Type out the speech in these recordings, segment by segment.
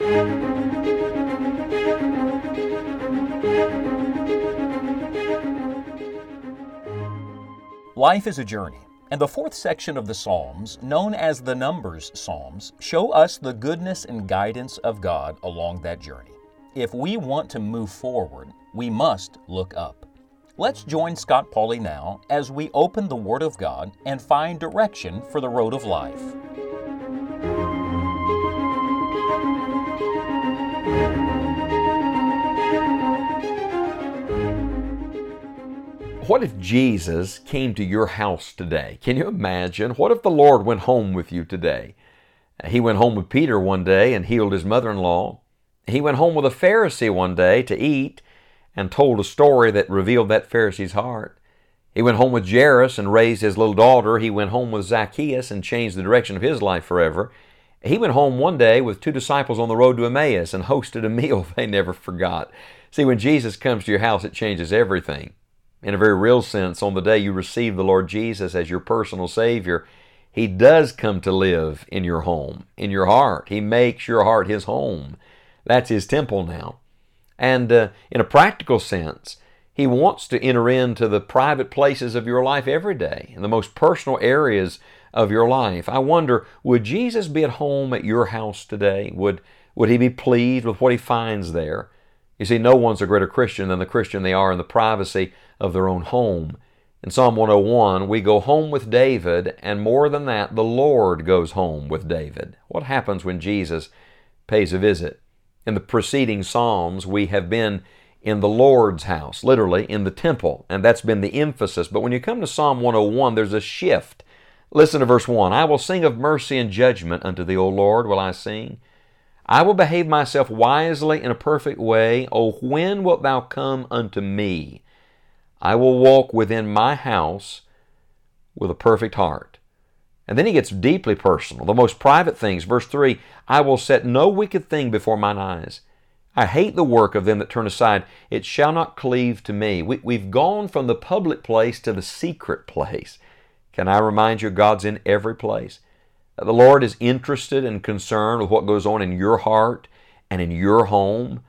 Life is a journey, and the fourth section of the Psalms, known as the Numbers Psalms, show us the goodness and guidance of God along that journey. If we want to move forward, we must look up. Let's join Scott Pauley now as we open the Word of God and find direction for the road of life. What if Jesus came to your house today? Can you imagine? What if the Lord went home with you today? He went home with Peter one day and healed his mother in law. He went home with a Pharisee one day to eat and told a story that revealed that Pharisee's heart. He went home with Jairus and raised his little daughter. He went home with Zacchaeus and changed the direction of his life forever. He went home one day with two disciples on the road to Emmaus and hosted a meal they never forgot. See, when Jesus comes to your house, it changes everything in a very real sense, on the day you receive the Lord Jesus as your personal Savior, He does come to live in your home, in your heart. He makes your heart His home. That's His temple now. And uh, in a practical sense, He wants to enter into the private places of your life every day, in the most personal areas of your life. I wonder, would Jesus be at home at your house today? Would, would He be pleased with what He finds there? You see, no one's a greater Christian than the Christian they are in the privacy of their own home. In Psalm 101, we go home with David, and more than that, the Lord goes home with David. What happens when Jesus pays a visit? In the preceding Psalms, we have been in the Lord's house, literally in the temple, and that's been the emphasis. But when you come to Psalm 101, there's a shift. Listen to verse 1 I will sing of mercy and judgment unto thee, O Lord, will I sing. I will behave myself wisely in a perfect way. O when wilt thou come unto me? I will walk within my house with a perfect heart. And then he gets deeply personal, the most private things. Verse 3 I will set no wicked thing before mine eyes. I hate the work of them that turn aside. It shall not cleave to me. We, have gone from the public place to the secret place. Can I remind you, God's in every place? The Lord is interested and concerned with what goes on in your heart and in your home.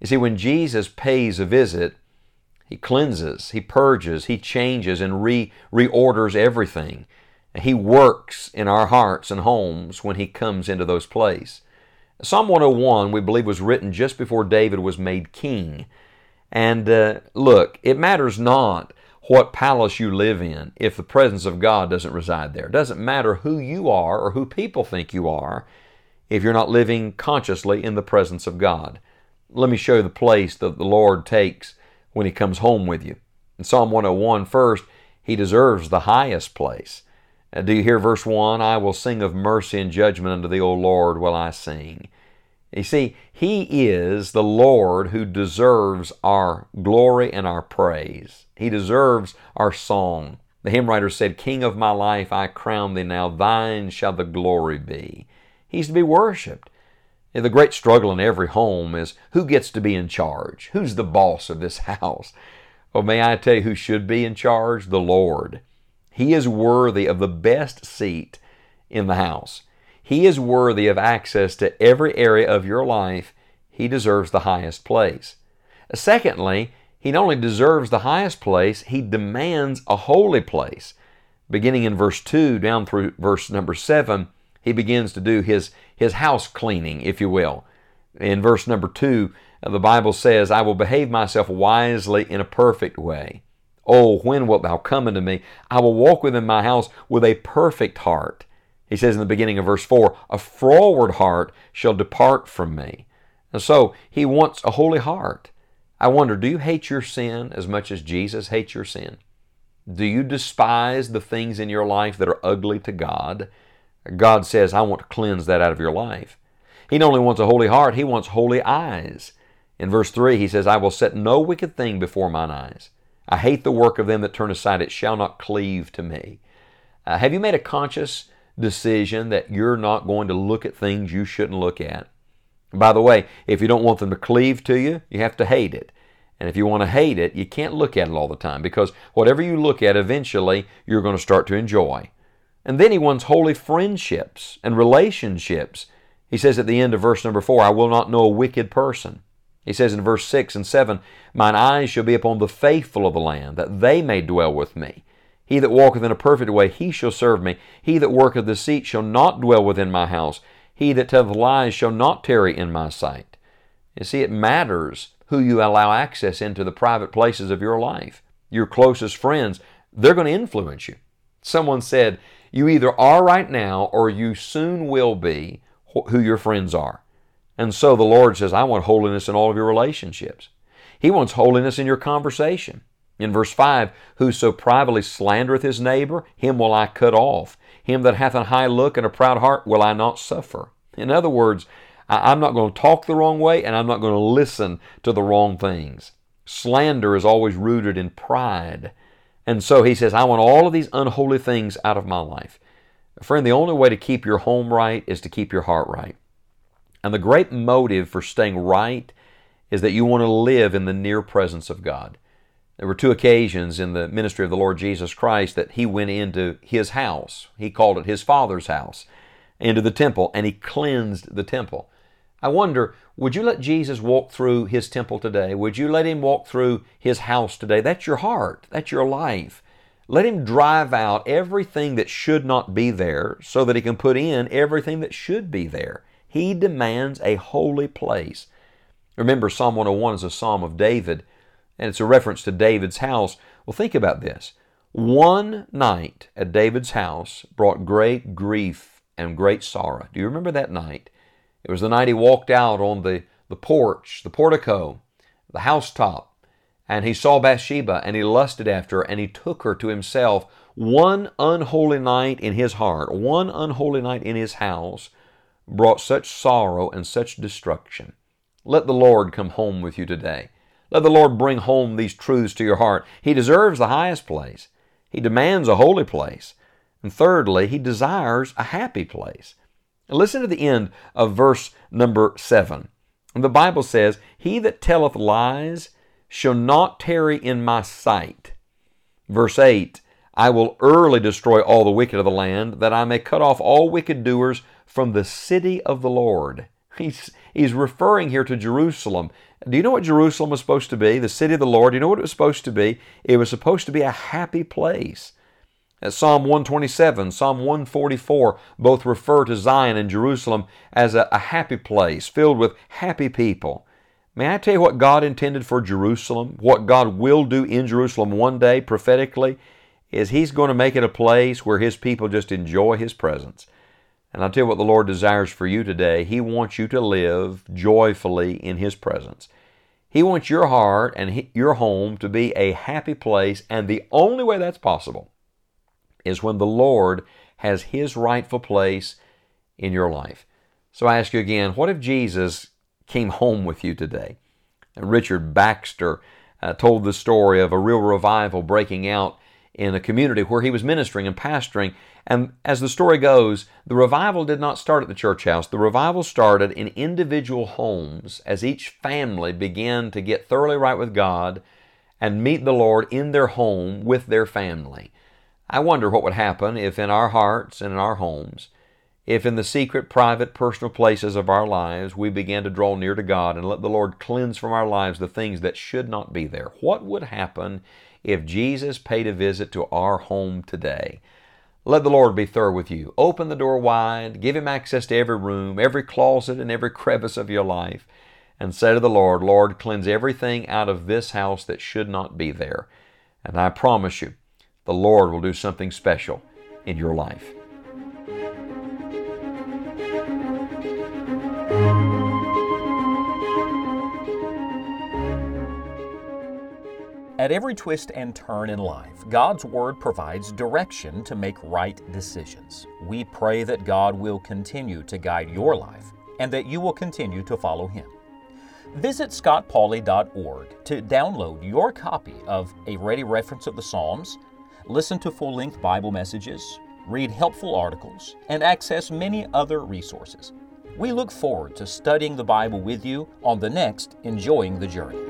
You see, when Jesus pays a visit, he cleanses, He purges, He changes and re- reorders everything. He works in our hearts and homes when He comes into those places. Psalm 101, we believe, was written just before David was made king. And uh, look, it matters not what palace you live in if the presence of God doesn't reside there. It doesn't matter who you are or who people think you are if you're not living consciously in the presence of God. Let me show you the place that the Lord takes when he comes home with you. In Psalm 101, first, he deserves the highest place. Uh, do you hear verse 1? I will sing of mercy and judgment unto thee, O Lord, will I sing. You see, He is the Lord who deserves our glory and our praise. He deserves our song. The hymn writer said, King of my life, I crown thee now, thine shall the glory be. He's to be worshiped. The great struggle in every home is who gets to be in charge? Who's the boss of this house? Well, may I tell you who should be in charge? The Lord. He is worthy of the best seat in the house. He is worthy of access to every area of your life. He deserves the highest place. Secondly, he not only deserves the highest place, he demands a holy place. Beginning in verse 2 down through verse number 7, he begins to do his, his house cleaning, if you will. In verse number two, the Bible says, I will behave myself wisely in a perfect way. Oh, when wilt thou come unto me? I will walk within my house with a perfect heart. He says in the beginning of verse 4, A froward heart shall depart from me. And so he wants a holy heart. I wonder, do you hate your sin as much as Jesus hates your sin? Do you despise the things in your life that are ugly to God? God says, I want to cleanse that out of your life. He not only wants a holy heart, He wants holy eyes. In verse 3, He says, I will set no wicked thing before mine eyes. I hate the work of them that turn aside, it shall not cleave to me. Uh, have you made a conscious decision that you're not going to look at things you shouldn't look at? By the way, if you don't want them to cleave to you, you have to hate it. And if you want to hate it, you can't look at it all the time because whatever you look at, eventually you're going to start to enjoy. And then he wants holy friendships and relationships. He says at the end of verse number 4, I will not know a wicked person. He says in verse 6 and 7, Mine eyes shall be upon the faithful of the land, that they may dwell with me. He that walketh in a perfect way, he shall serve me. He that worketh deceit shall not dwell within my house. He that telleth lies shall not tarry in my sight. You see, it matters who you allow access into the private places of your life. Your closest friends, they're going to influence you. Someone said, You either are right now or you soon will be who your friends are. And so the Lord says, I want holiness in all of your relationships. He wants holiness in your conversation. In verse 5, Whoso privately slandereth his neighbor, him will I cut off. Him that hath an high look and a proud heart will I not suffer. In other words, I'm not going to talk the wrong way and I'm not going to listen to the wrong things. Slander is always rooted in pride. And so he says, I want all of these unholy things out of my life. Friend, the only way to keep your home right is to keep your heart right. And the great motive for staying right is that you want to live in the near presence of God. There were two occasions in the ministry of the Lord Jesus Christ that he went into his house. He called it his Father's house, into the temple, and he cleansed the temple. I wonder, would you let Jesus walk through his temple today? Would you let him walk through his house today? That's your heart, that's your life. Let him drive out everything that should not be there so that he can put in everything that should be there. He demands a holy place. Remember, Psalm 101 is a psalm of David, and it's a reference to David's house. Well, think about this. One night at David's house brought great grief and great sorrow. Do you remember that night? It was the night he walked out on the, the porch, the portico, the housetop, and he saw Bathsheba and he lusted after her and he took her to himself. One unholy night in his heart, one unholy night in his house brought such sorrow and such destruction. Let the Lord come home with you today. Let the Lord bring home these truths to your heart. He deserves the highest place. He demands a holy place. And thirdly, He desires a happy place. listen to the end of verse number 7. And the Bible says, He that telleth lies shall not tarry in my sight. Verse 8, I will early destroy all the wicked of the land, that I may cut off all wicked doers from the city of the Lord. He's, he's referring here to Jerusalem. Do you know what Jerusalem was supposed to be? The city of the Lord. Do you know what it was supposed to be? It was supposed to be a happy place. As Psalm 127, Psalm 144 both refer to Zion and Jerusalem as a, a happy place filled with happy people. May I tell you what God intended for Jerusalem? What God will do in Jerusalem one day prophetically is He's going to make it a place where His people just enjoy His presence. And I'll tell you what the Lord desires for you today. He wants you to live joyfully in His presence. He wants your heart and your home to be a happy place, and the only way that's possible is when the Lord has His rightful place in your life. So I ask you again, what if Jesus came home with you today? Richard Baxter uh, told the story of a real revival breaking out in a community where he was ministering and pastoring. And as the story goes, the revival did not start at the church house. The revival started in individual homes as each family began to get thoroughly right with God and meet the Lord in their home with their family. I wonder what would happen if in our hearts and in our homes, if in the secret, private, personal places of our lives we began to draw near to God and let the Lord cleanse from our lives the things that should not be there. What would happen if Jesus paid a visit to our home today. Let the Lord be thorough with you. Open the door wide, give Him access to every room, every closet, and every crevice of your life, and say to the Lord, Lord, cleanse everything out of this house that should not be there. And I promise you, the Lord will do something special in your life. At every twist and turn in life, God's Word provides direction to make right decisions. We pray that God will continue to guide your life and that you will continue to follow Him. Visit scottpauley.org to download your copy of a ready reference of the Psalms, listen to full length Bible messages, read helpful articles, and access many other resources. We look forward to studying the Bible with you on the next Enjoying the Journey.